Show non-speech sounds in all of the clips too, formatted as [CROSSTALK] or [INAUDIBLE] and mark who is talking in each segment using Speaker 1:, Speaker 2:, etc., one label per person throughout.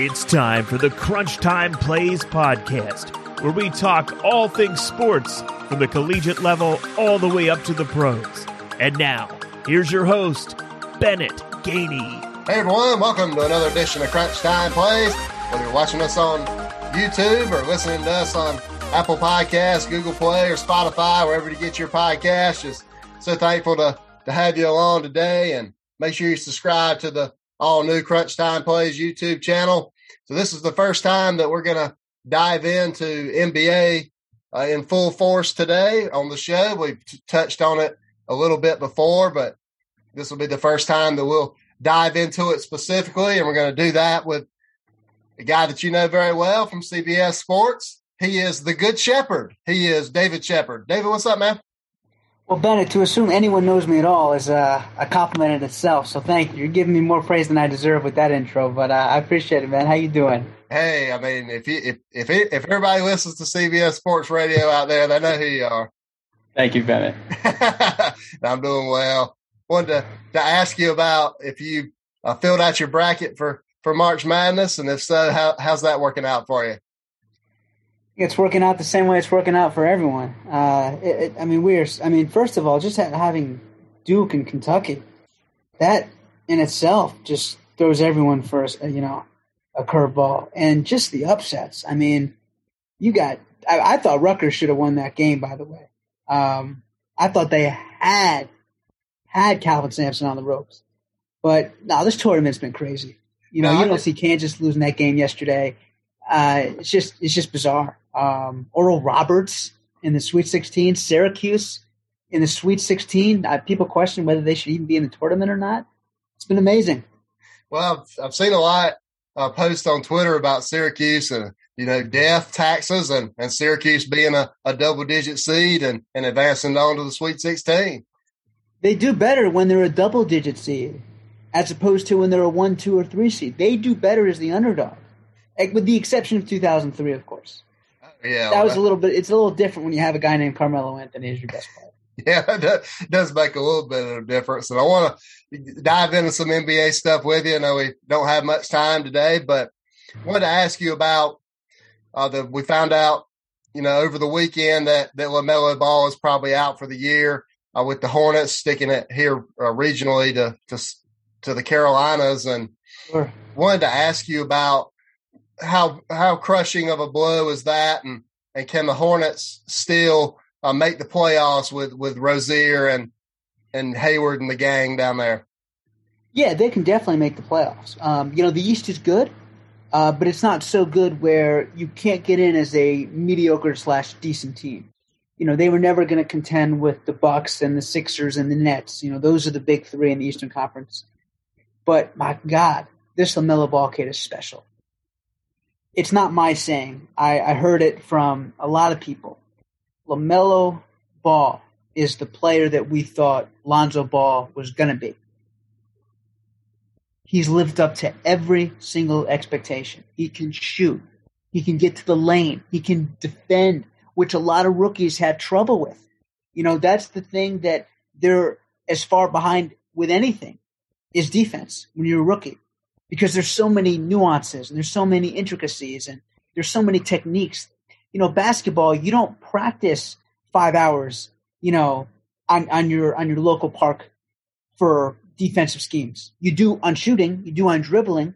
Speaker 1: It's time for the Crunch Time Plays podcast, where we talk all things sports from the collegiate level all the way up to the pros. And now, here's your host, Bennett Gainey.
Speaker 2: Hey everyone, welcome to another edition of Crunch Time Plays. Whether you're watching us on YouTube or listening to us on Apple Podcasts, Google Play, or Spotify, wherever you get your podcast, just so thankful to, to have you along today. And make sure you subscribe to the all new Crunch Time Plays YouTube channel. So this is the first time that we're going to dive into NBA uh, in full force today on the show. We've t- touched on it a little bit before, but this will be the first time that we'll dive into it specifically. And we're going to do that with a guy that you know very well from CBS Sports. He is the Good Shepherd. He is David Shepherd. David, what's up, man?
Speaker 3: Well, Bennett, to assume anyone knows me at all is uh, a compliment in itself. So thank you. You're giving me more praise than I deserve with that intro, but uh, I appreciate it, man. How you doing?
Speaker 2: Hey, I mean, if you, if if it, if everybody listens to CBS Sports Radio out there, they know who you are.
Speaker 4: Thank you, Bennett. [LAUGHS]
Speaker 2: I'm doing well. Wanted to, to ask you about if you uh, filled out your bracket for for March Madness, and if so, how, how's that working out for you?
Speaker 3: It's working out the same way it's working out for everyone. Uh, it, it, I mean, we're. I mean, first of all, just having Duke and Kentucky, that in itself just throws everyone for a, you know a curveball, and just the upsets. I mean, you got. I, I thought Rutgers should have won that game. By the way, um, I thought they had had Kelvin Sampson on the ropes, but no, this tournament's been crazy. You know, no, you don't see Kansas losing that game yesterday. Uh, it's just it's just bizarre. Um, Oral Roberts in the Sweet 16, Syracuse in the Sweet 16. Uh, people question whether they should even be in the tournament or not. It's been amazing.
Speaker 2: Well, I've, I've seen a lot uh, posts on Twitter about Syracuse and you know death taxes and, and Syracuse being a, a double digit seed and, and advancing on to the Sweet 16.
Speaker 3: They do better when they're a double digit seed as opposed to when they're a one, two, or three seed. They do better as the underdog, with the exception of 2003, of course.
Speaker 2: Yeah,
Speaker 3: that was a little bit. It's a little different when you have a guy named Carmelo Anthony as your best player. [LAUGHS]
Speaker 2: Yeah, that does make a little bit of a difference. And I want to dive into some NBA stuff with you. I know we don't have much time today, but I wanted to ask you about uh, the. We found out, you know, over the weekend that that LaMelo Ball is probably out for the year uh, with the Hornets sticking it here uh, regionally to to to the Carolinas, and sure. wanted to ask you about how how crushing of a blow is that, and and can the Hornets still uh, make the playoffs with with Rozier and and Hayward and the gang down there?
Speaker 3: Yeah, they can definitely make the playoffs. Um, you know, the East is good, uh, but it's not so good where you can't get in as a mediocre slash decent team. You know, they were never going to contend with the Bucks and the Sixers and the Nets. You know, those are the big three in the Eastern Conference. But my God, this LaMelo Ball kid is special it's not my saying. I, I heard it from a lot of people. LaMelo Ball is the player that we thought Lonzo Ball was going to be. He's lived up to every single expectation. He can shoot. He can get to the lane. He can defend, which a lot of rookies had trouble with. You know, that's the thing that they're as far behind with anything is defense when you're a rookie because there's so many nuances and there's so many intricacies and there's so many techniques. You know, basketball, you don't practice five hours, you know, on, on your on your local park for defensive schemes. You do on shooting, you do on dribbling,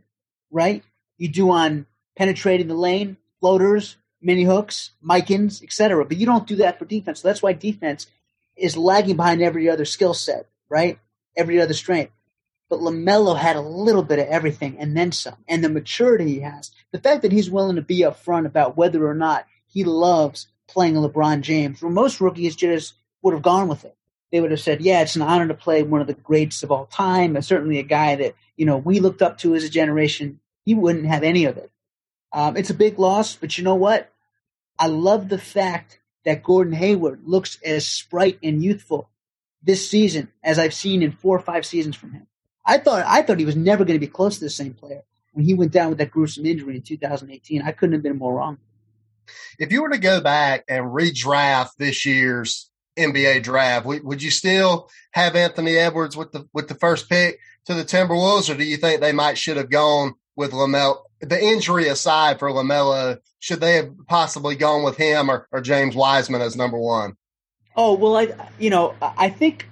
Speaker 3: right? You do on penetrating the lane, floaters, mini hooks, Mikans, etc. But you don't do that for defense. So that's why defense is lagging behind every other skill set, right? Every other strength but LaMelo had a little bit of everything and then some. And the maturity he has, the fact that he's willing to be upfront about whether or not he loves playing LeBron James, where most rookies just would have gone with it. They would have said, yeah, it's an honor to play one of the greats of all time, and certainly a guy that, you know, we looked up to as a generation. He wouldn't have any of it. Um, it's a big loss, but you know what? I love the fact that Gordon Hayward looks as sprite and youthful this season as I've seen in four or five seasons from him. I thought I thought he was never going to be close to the same player when he went down with that gruesome injury in 2018. I couldn't have been more wrong.
Speaker 2: If you were to go back and redraft this year's NBA draft, would you still have Anthony Edwards with the with the first pick to the Timberwolves, or do you think they might should have gone with LaMelo the injury aside for LaMelo, should they have possibly gone with him or, or James Wiseman as number one?
Speaker 3: Oh well, I you know I think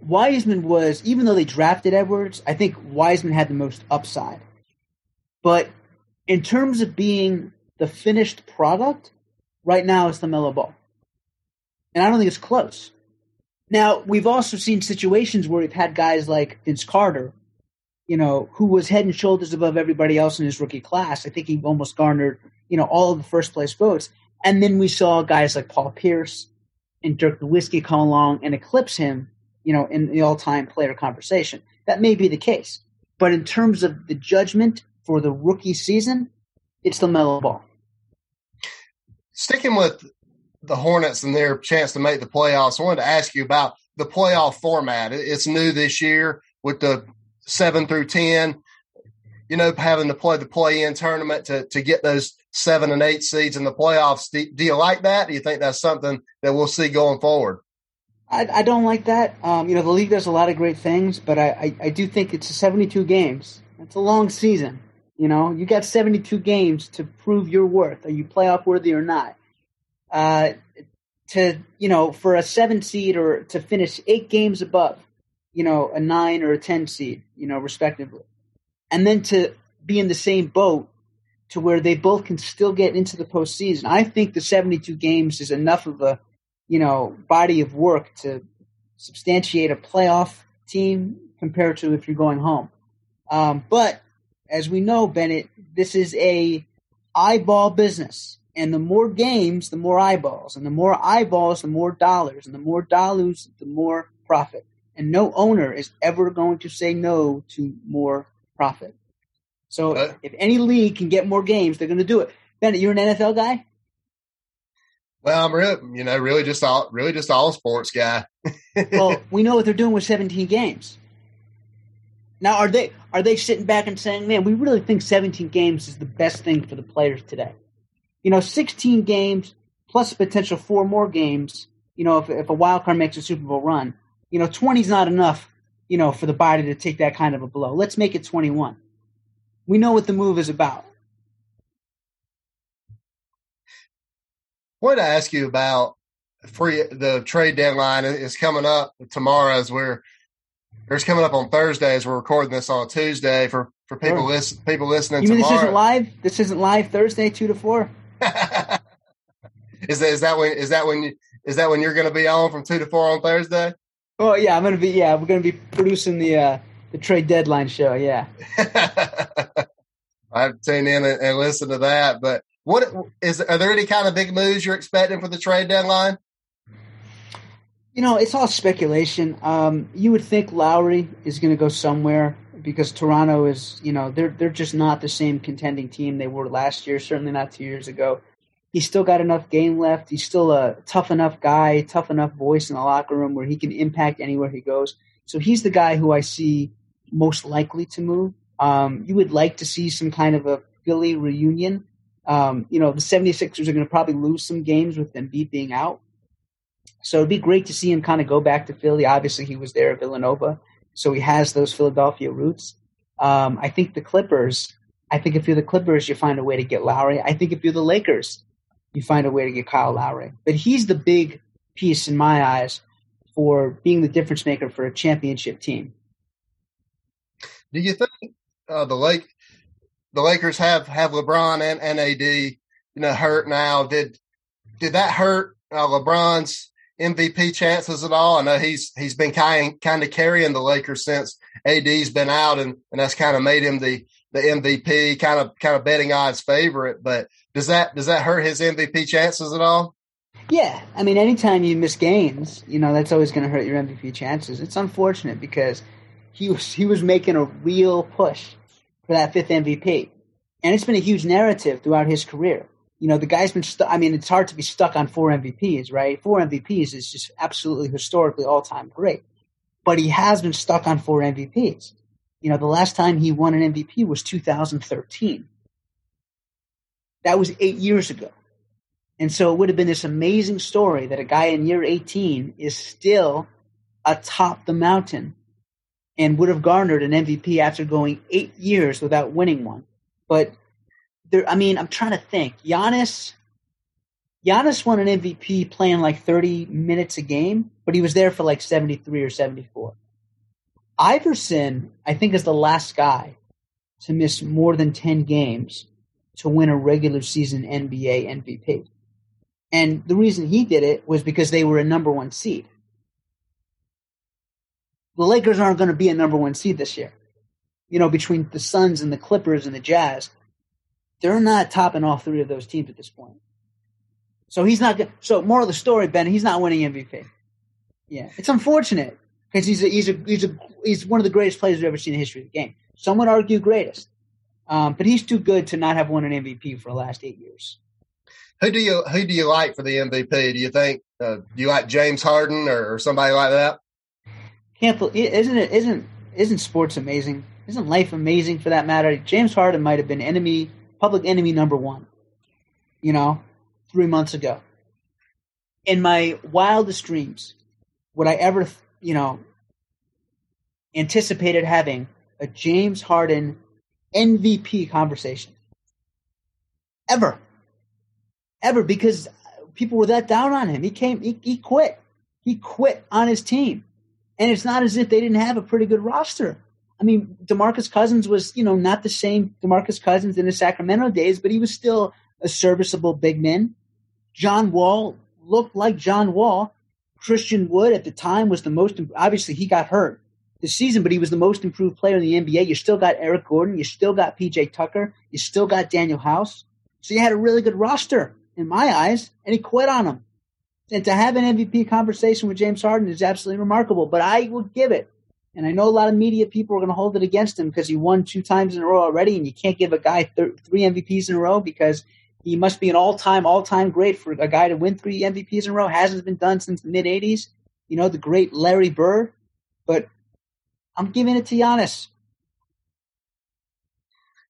Speaker 3: Wiseman was even though they drafted Edwards, I think Wiseman had the most upside. But in terms of being the finished product, right now it's LaMelo Ball, and I don't think it's close. Now we've also seen situations where we've had guys like Vince Carter, you know, who was head and shoulders above everybody else in his rookie class. I think he almost garnered you know all of the first place votes, and then we saw guys like Paul Pierce and Dirk Nowitzki come along and eclipse him, you know, in the all-time player conversation. That may be the case, but in terms of the judgment for the rookie season, it's the LaMelo Ball.
Speaker 2: Sticking with the Hornets and their chance to make the playoffs, I wanted to ask you about the playoff format. It's new this year with the seven through ten. You know, having to play the play-in tournament to to get those seven and eight seeds in the playoffs. Do, do you like that? Do you think that's something that we'll see going forward?
Speaker 3: I, I don't like that. Um, you know, the league does a lot of great things, but I, I, I do think it's 72 games. It's a long season. You know, you got 72 games to prove your worth. Are you playoff worthy or not? Uh, to, you know, for a seven seed or to finish eight games above, you know, a nine or a 10 seed, you know, respectively. And then to be in the same boat to where they both can still get into the postseason. I think the 72 games is enough of a, you know, body of work to substantiate a playoff team compared to if you're going home. Um, but as we know, Bennett, this is a eyeball business. And the more games, the more eyeballs. And the more eyeballs, the more dollars. And the more dollars, the more profit. And no owner is ever going to say no to more profit. So uh, if any league can get more games, they're going to do it. Bennett, you're an NFL guy.
Speaker 2: Well, I'm really, you know, really just all, really just all sports guy. [LAUGHS]
Speaker 3: well, we know what they're doing with 17 games. Now, are they are they sitting back and saying, "Man, we really think 17 games is the best thing for the players today"? You know, 16 games plus potential four more games. You know, if if a wild card makes a Super Bowl run, you know, 20 is not enough. You know, for the body to take that kind of a blow. Let's make it 21 we know what the move is about. I
Speaker 2: wanted to ask you about free the trade deadline is coming up tomorrow as we're it's coming up on Thursday as we're recording this on Tuesday for for people sure. listen people listening.
Speaker 3: You mean
Speaker 2: tomorrow.
Speaker 3: this isn't live? This isn't live Thursday two to four. [LAUGHS]
Speaker 2: is that is that when is that when you, is that when you're going to be on from two to four on Thursday?
Speaker 3: Oh yeah, I'm going to be yeah we're going to be producing the uh, the trade deadline show. Yeah. [LAUGHS]
Speaker 2: I've tuned in and, and, listen to that. But what is? Are there any kind of big moves you're expecting for the trade deadline?
Speaker 3: You know, it's all speculation. Um, you would think Lowry is going to go somewhere because Toronto is, you know, they're they're just not the same contending team they were last year. Certainly not two years ago. He's still got enough game left. He's still a tough enough guy, tough enough voice in the locker room where he can impact anywhere he goes. So he's the guy who I see most likely to move. Um, you would like to see some kind of a Philly reunion. Um, you know, the 76ers are going to probably lose some games with Embiid being out. So it'd be great to see him kind of go back to Philly. Obviously, he was there at Villanova, so he has those Philadelphia roots. Um, I think the Clippers, I think if you're the Clippers, you find a way to get Lowry. I think if you're the Lakers, you find a way to get Kyle Lowry. But he's the big piece in my eyes for being the difference maker for a championship team.
Speaker 2: Do you think uh, the Lake the Lakers have have LeBron and, and AD you know hurt now? Did did that hurt uh, LeBron's MVP chances at all? I know he's he's been kind kind of carrying the Lakers since AD's been out, and and that's kind of made him the the MVP, kind of kind of betting odds favorite. But does that does that hurt his MVP chances at all?
Speaker 3: Yeah, I mean, anytime you miss games, you know that's always going to hurt your MVP chances. It's unfortunate because he was he was making a real push for that fifth MVP, and it's been a huge narrative throughout his career. You know, the guy's been stuck. I mean, it's hard to be stuck on four MVPs, right? Four MVPs is just absolutely historically all time great, but he has been stuck on four MVPs. You know, the last time he won an MVP was 2013. That was eight years ago. And so it would have been this amazing story that a guy in year 18 is still atop the mountain and would have garnered an MVP after going eight years without winning one. But there. I mean, I'm trying to think. Giannis, Giannis won an MVP playing like 30 minutes a game, but he was there for like 73 or 74. Iverson, I think, is the last guy to miss more than 10 games to win a regular season NBA MVP. And the reason he did it was because they were a number one seed. The Lakers aren't going to be a number one seed this year. You know, between the Suns and the Clippers and the Jazz, they're not topping all three of those teams at this point. So he's not. So more of the story, Ben, he's not winning MVP. Yeah, it's unfortunate because he's a, he's a, he's a, he's one of the greatest players we've ever seen in the history of the game. Some would argue greatest, um, but he's too good to not have won an MVP for the last eight years.
Speaker 2: Who do you who do you like for the MVP? Do you think uh, do you like James Harden or, or somebody like that?
Speaker 3: Can't believe, isn't it isn't isn't sports amazing? Isn't life amazing for that matter? James Harden might have been enemy public enemy number one. You know, three months ago. In my wildest dreams, would I ever, you know, anticipated having a James Harden MVP conversation? Ever. Ever, because people were that down on him. He came, he, he quit. He quit on his team. And it's not as if they didn't have a pretty good roster. I mean, DeMarcus Cousins was, you know, not the same DeMarcus Cousins in the Sacramento days, but he was still a serviceable big man. John Wall looked like John Wall. Christian Wood at the time was the most, obviously he got hurt this season, but he was the most improved player in the NBA. You still got Eric Gordon. You still got PJ Tucker. You still got Danuel House. So you had a really good roster in my eyes, and he quit on them. And to have an MVP conversation with James Harden is absolutely remarkable, but I would give it. And I know a lot of media people are going to hold it against him because he won two times in a row already, and you can't give a guy th- three MVPs in a row because he must be an all-time, all-time great for a guy to win three MVPs in a row. Hasn't been done since the mid '80s. You know, the great Larry Bird. But I'm giving it to Giannis.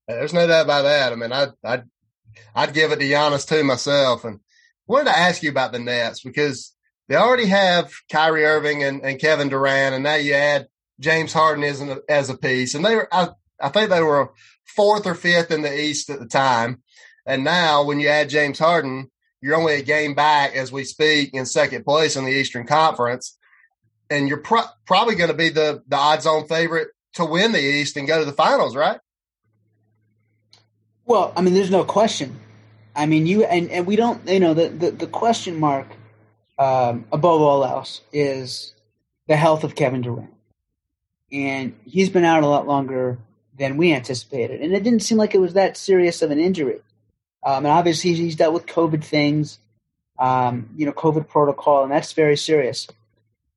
Speaker 2: There's no doubt about that. I mean, I'd, I'd, I'd give it to Giannis too myself. And wanted to ask you about the Nets because they already have Kyrie Irving and, and Kevin Durant, and now you add James Harden as, as a piece. And they were, I, I think they were fourth or fifth in the East at the time. And now when you add James Harden, you're only a game back as we speak in second place in the Eastern Conference. And you're pro- probably going to be the, the odds on favorite to win the East and go to the finals, right?
Speaker 3: Well, I mean, there's no question. I mean, you and, and we don't, you know, the, the, the question mark um, above all else is the health of Kevin Durant. And he's been out a lot longer than we anticipated. And it didn't seem like it was that serious of an injury. Um, and obviously, he's dealt with COVID things, um, you know, COVID protocol, and that's very serious.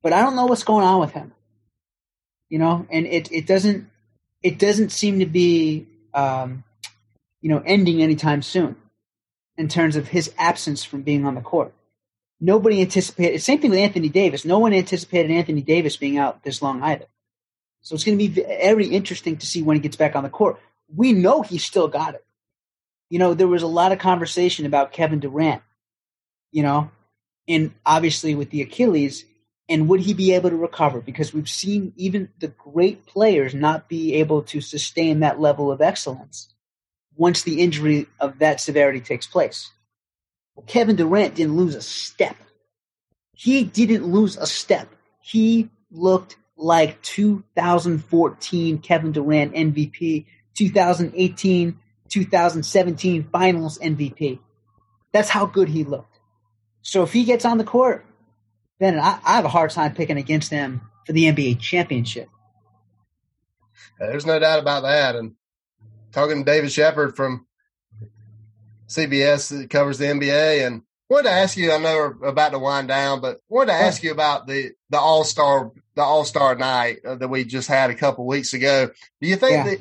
Speaker 3: But I don't know what's going on with him. You know, and it it doesn't it doesn't seem to be um, you know ending anytime soon in terms of his absence from being on the court. Nobody anticipated. Same thing with Anthony Davis. No one anticipated Anthony Davis being out this long either. So it's going to be very interesting to see when he gets back on the court. We know he's still got it you know, there was a lot of conversation about Kevin Durant, you know, and obviously with the Achilles, and would he be able to recover? Because we've seen even the great players not be able to sustain that level of excellence once the injury of that severity takes place. Well, Kevin Durant didn't lose a step. He didn't lose a step. He looked like 2014 Kevin Durant MVP, 2018 2017 Finals MVP. That's how good he looked. So if he gets on the court, then I, I have a hard time picking against him for the NBA championship.
Speaker 2: There's no doubt about that. And talking to David Shepard from CBS that covers the NBA, and wanted to ask you. I know we're about to wind down, but wanted to ask you about the the All Star the All Star night that we just had a couple weeks ago. Do you think yeah. that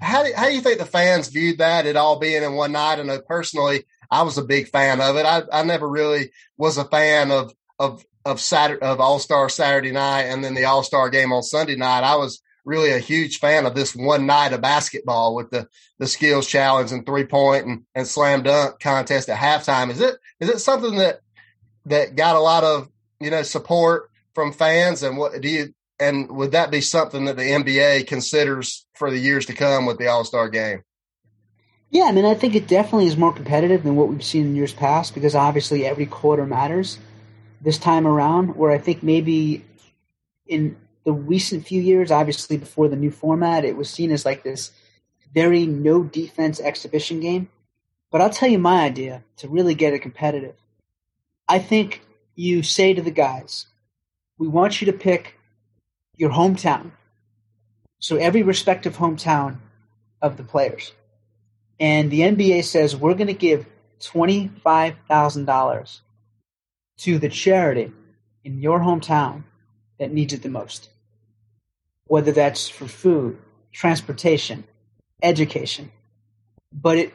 Speaker 2: how do, how do you think the fans viewed that? It all being in one night. And uh, personally, I was a big fan of it. I, I never really was a fan of of of Saturday of All Star Saturday night and then the All Star game on Sunday night. I was really a huge fan of this one night of basketball with the the skills challenge and three point and, and slam dunk contest at halftime. Is it is it something that that got a lot of you know support from fans? And what do you and would that be something that the NBA considers for the years to come with the All Star game?
Speaker 3: Yeah, I mean, I think it definitely is more competitive than what we've seen in years past because obviously every quarter matters this time around. Where I think maybe in the recent few years, obviously before the new format, it was seen as like this very no defense exhibition game. But I'll tell you my idea to really get it competitive. I think you say to the guys, we want you to pick your hometown. So every respective hometown of the players and the NBA says we're going to give $25,000 to the charity in your hometown that needs it the most. Whether that's for food, transportation, education. But it,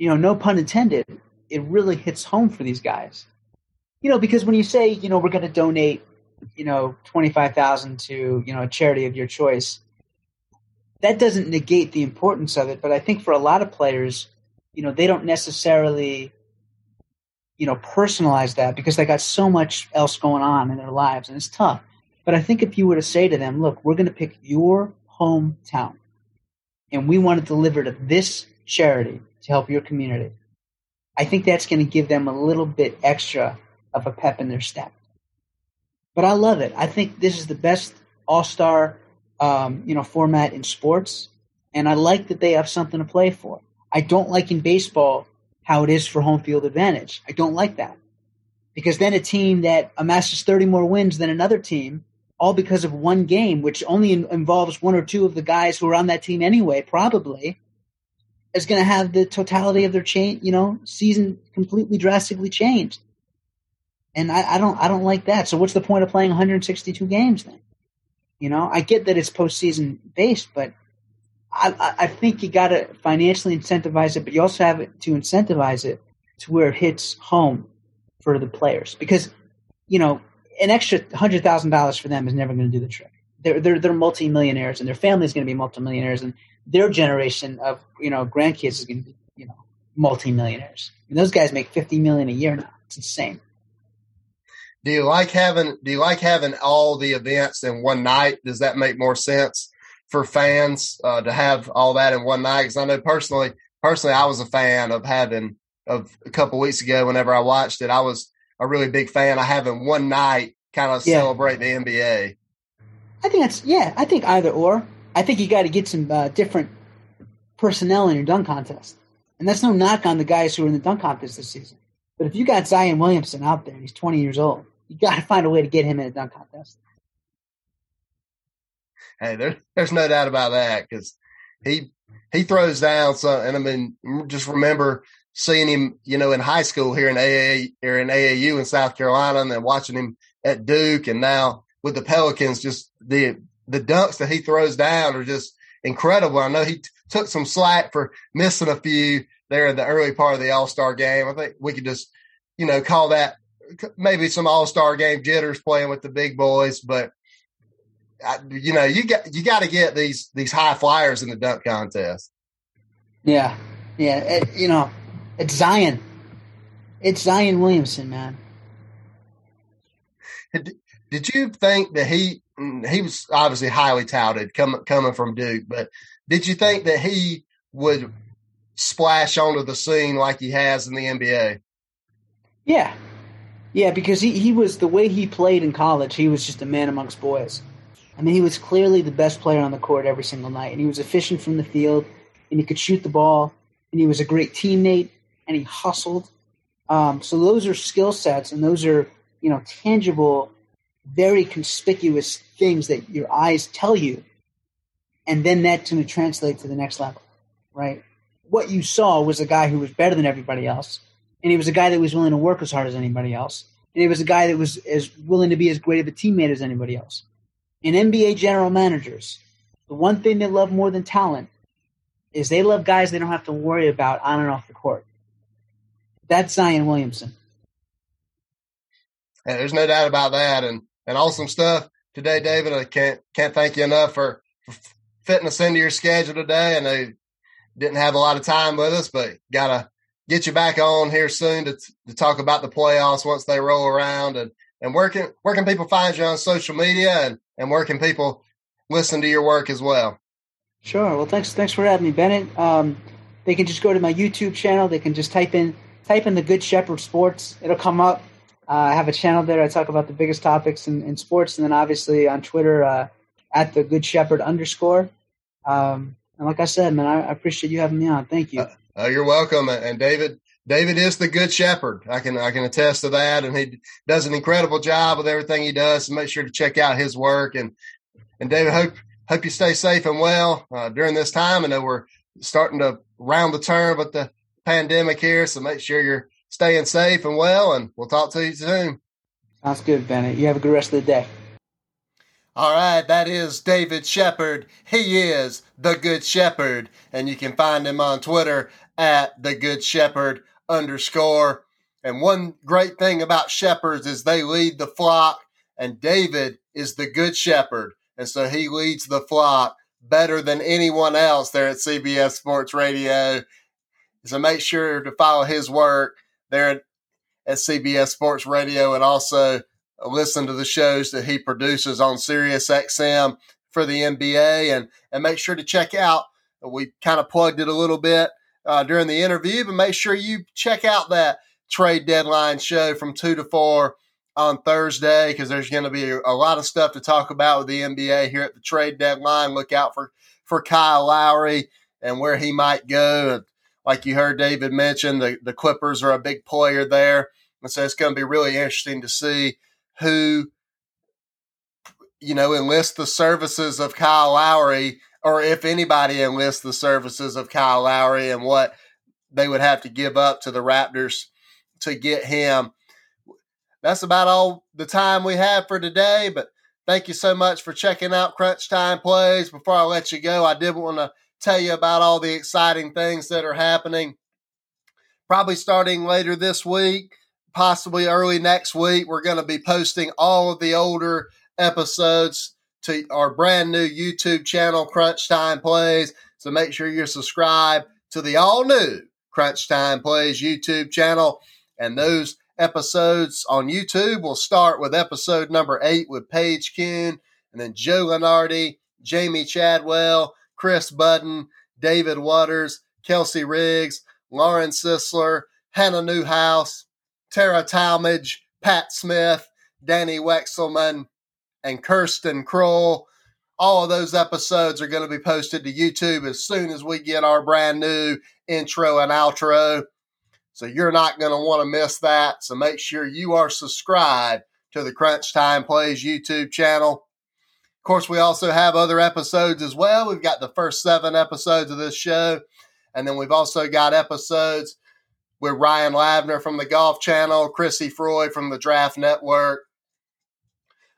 Speaker 3: you know, no pun intended, it really hits home for these guys. You know, because when you say, you know, we're going to donate, you know, 25,000 to, you know, a charity of your choice, that doesn't negate the importance of it, but I think for a lot of players, you know, they don't necessarily, you know, personalize that because they got so much else going on in their lives and it's tough. But I think if you were to say to them, look, we're going to pick your hometown and we want to deliver to this charity to help your community, I think that's going to give them a little bit extra of a pep in their step. But I love it. I think this is the best all star um, you know format in sports, and I like that they have something to play for. I don't like in baseball how it is for home field advantage. I don't like that because then a team that amasses 30 more wins than another team, all because of one game, which only in, involves one or two of the guys who are on that team anyway, probably, is going to have the totality of their chain, you know, season completely drastically changed. And I, I don't, I don't like that. So what's the point of playing 162 games then? You know, I get that it's postseason based, but I, I think you got to financially incentivize it, but you also have to incentivize it to where it hits home for the players because you know an extra hundred thousand dollars for them is never going to do the trick. They're they're they're multimillionaires and their family is going to be multimillionaires and their generation of you know grandkids is going to be you know multimillionaires. And those guys make fifty million a year now. It's insane
Speaker 2: do you like having do you like having all the events in one night? Does that make more sense for fans uh, to have all that in one night? Because I know personally, personally, I was a fan of having of a couple weeks ago. Whenever I watched it, I was a really big fan of having one night kind of yeah. celebrate the NBA.
Speaker 3: I think that's yeah. I think either or. I think you got to get some uh, different personnel in your dunk contest, and that's no knock on the guys who are in the dunk contest this season. But if you got Zion Williamson out there, he's 20 years old, you got to find a way to get him in a dunk contest.
Speaker 2: Hey, there, there's no doubt about that because he he throws down some. And I mean, just remember seeing him, you know, in high school here in AA or in AAU in South Carolina, and then watching him at Duke, and now with the Pelicans, just the the dunks that he throws down are just incredible. I know he t- took some slack for missing a few there in the early part of the All Star game. I think we could just, you know, call that maybe some All Star game jitters playing with the big boys, but I, you know, you got you got to get these these high flyers in the dunk contest.
Speaker 3: Yeah, yeah, it, you know, it's Zion. It's Zion Williamson, man.
Speaker 2: Did, you think that he he was obviously highly touted coming coming from Duke, but did you think that he would splash onto the scene like he has in the NBA?
Speaker 3: Yeah, yeah, because he, he was the way he played in college, he was just a man amongst boys. I mean, he was clearly the best player on the court every single night, and he was efficient from the field, and he could shoot the ball, and he was a great teammate, and he hustled. Um, so those are skill sets, and those are you know tangible, very conspicuous things that your eyes tell you, and then that's going to translate to the next level, right? What you saw was a guy who was better than everybody else, and he was a guy that was willing to work as hard as anybody else, and he was a guy that was as willing to be as great of a teammate as anybody else. In NBA general managers, the one thing they love more than talent is they love guys they don't have to worry about on and off the court. That's Zion Williamson.
Speaker 2: And there's no doubt about that, and and awesome stuff today, David. I can't can't thank you enough for, for fitting us into your schedule today. I know didn't have a lot of time with us, but gotta get you back on here soon to, to talk about the playoffs once they roll around and, and where can, where can people find you on social media and, and where can people listen to your work as well?
Speaker 3: Sure. Well, thanks, thanks for having me, Bennett. Um, they can just go to my YouTube channel. They can just type in type in the Good Shepherd Sports. It'll come up. Uh, I have a channel there. I talk about the biggest topics in, in sports, and then obviously on Twitter uh, at the Good Shepherd underscore. Um, and like I said, man, I, I, appreciate you having me on. Thank you.
Speaker 2: Uh, you're welcome. And David, David is the good shepherd. I can I can attest to that, and he does an incredible job with everything he does. So make sure to check out his work. And and David, hope hope you stay safe and well uh, during this time. I know we're starting to round the turn but the pandemic here, so make sure you're staying safe and well. And we'll talk to you soon.
Speaker 3: Sounds good, Bennett. You have a good rest of the day.
Speaker 2: All right, that is David Shepard. He is the Good Shepherd, and you can find him on Twitter at the Good Shepherd underscore. And one great thing about shepherds is they lead the flock, and David is the Good Shepherd, and so he leads the flock better than anyone else there at CBS Sports Radio. So make sure to follow his work there at CBS Sports Radio, and also listen to the shows that he produces on Sirius XM for the NBA and, and make sure to check out. We kind of plugged it a little bit uh, during the interview, but make sure you check out that trade deadline show from 2 to 4 on Thursday because there's going to be a lot of stuff to talk about with the NBA here at the trade deadline. Look out for, for Kyle Lowry and where he might go. Like you heard David mention, the, the Clippers are a big player there. And so it's going to be really interesting to see who, you know, enlists the services of Kyle Lowry, or if anybody enlists the services of Kyle Lowry and what they would have to give up to the Raptors to get him. That's about all the time we have for today, but thank you so much for checking out Crunch Time Plays. Before I let you go, I did want to tell you about all the exciting things that are happening. Probably starting later this week, possibly early next week, we're going to be posting all of the older episodes to our brand new YouTube channel, Crunch Time Plays. So make sure you're subscribed to the all new Crunch Time Plays YouTube channel. And those episodes on YouTube will start with episode number eight with Paige Kuhn, and then Joe Lunardi, Jamie Chadwell, Chris Budden, David Waters, Kelsey Riggs, Lauren Sisler, Hannah Newhouse, Tara Talmadge, Pat Smith, Danny Wexelman, and Kirsten Kroll. All of those episodes are going to be posted to YouTube as soon as we get our brand new intro and outro. So you're not going to want to miss that. So make sure you are subscribed to the Crunch Time Plays YouTube channel. Of course, we also have other episodes as well. We've got the first seven episodes of this show, and then we've also got episodes with Ryan Lavner from the Golf Channel, Chrissy Freud from the Draft Network.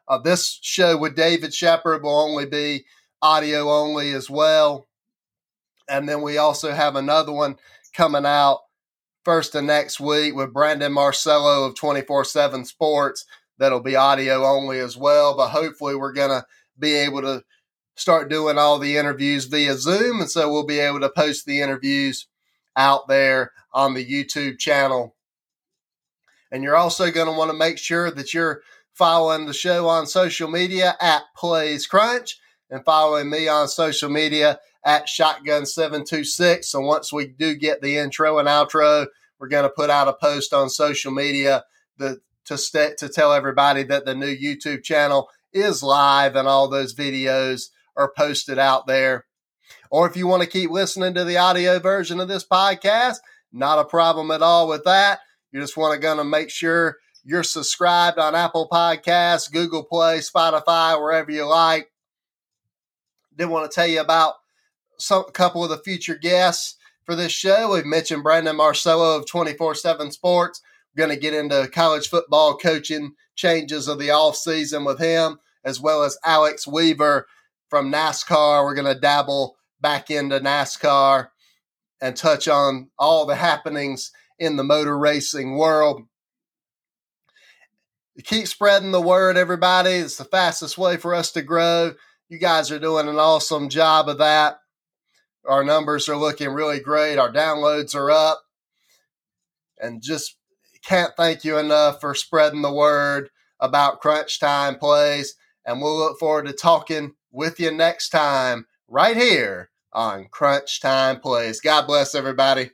Speaker 2: Uh, this show with David Shepard will only be audio only as well. And then we also have another one coming out first of next week with Brandon Marcello of 24 7 Sports. That'll be audio only as well. But hopefully, we're going to be able to start doing all the interviews via Zoom. And so we'll be able to post the interviews out there on the YouTube channel. And you're also going to want to make sure that you're following the show on social media at Plays Crunch and following me on social media at Shotgun726. So once we do get the intro and outro, we're going to put out a post on social media that, to, st- to tell everybody that the new YouTube channel is live and all those videos are posted out there. Or if you want to keep listening to the audio version of this podcast, not a problem at all with that. You just want to going to make sure you're subscribed on Apple Podcasts, Google Play, Spotify, wherever you like. Did want to tell you about some a couple of the future guests for this show. We've mentioned Brandon Marcello of 24 7 Sports. We're going to get into college football coaching changes of the off season with him, as well as Alex Weaver from NASCAR. We're going to dabble back into NASCAR and touch on all the happenings in the motor racing world. Keep spreading the word, everybody. It's the fastest way for us to grow. You guys are doing an awesome job of that. Our numbers are looking really great. Our downloads are up. And just can't thank you enough for spreading the word about Crunch Time Plays. And we'll look forward to talking with you next time right here on Crunch Time Plays. God bless everybody.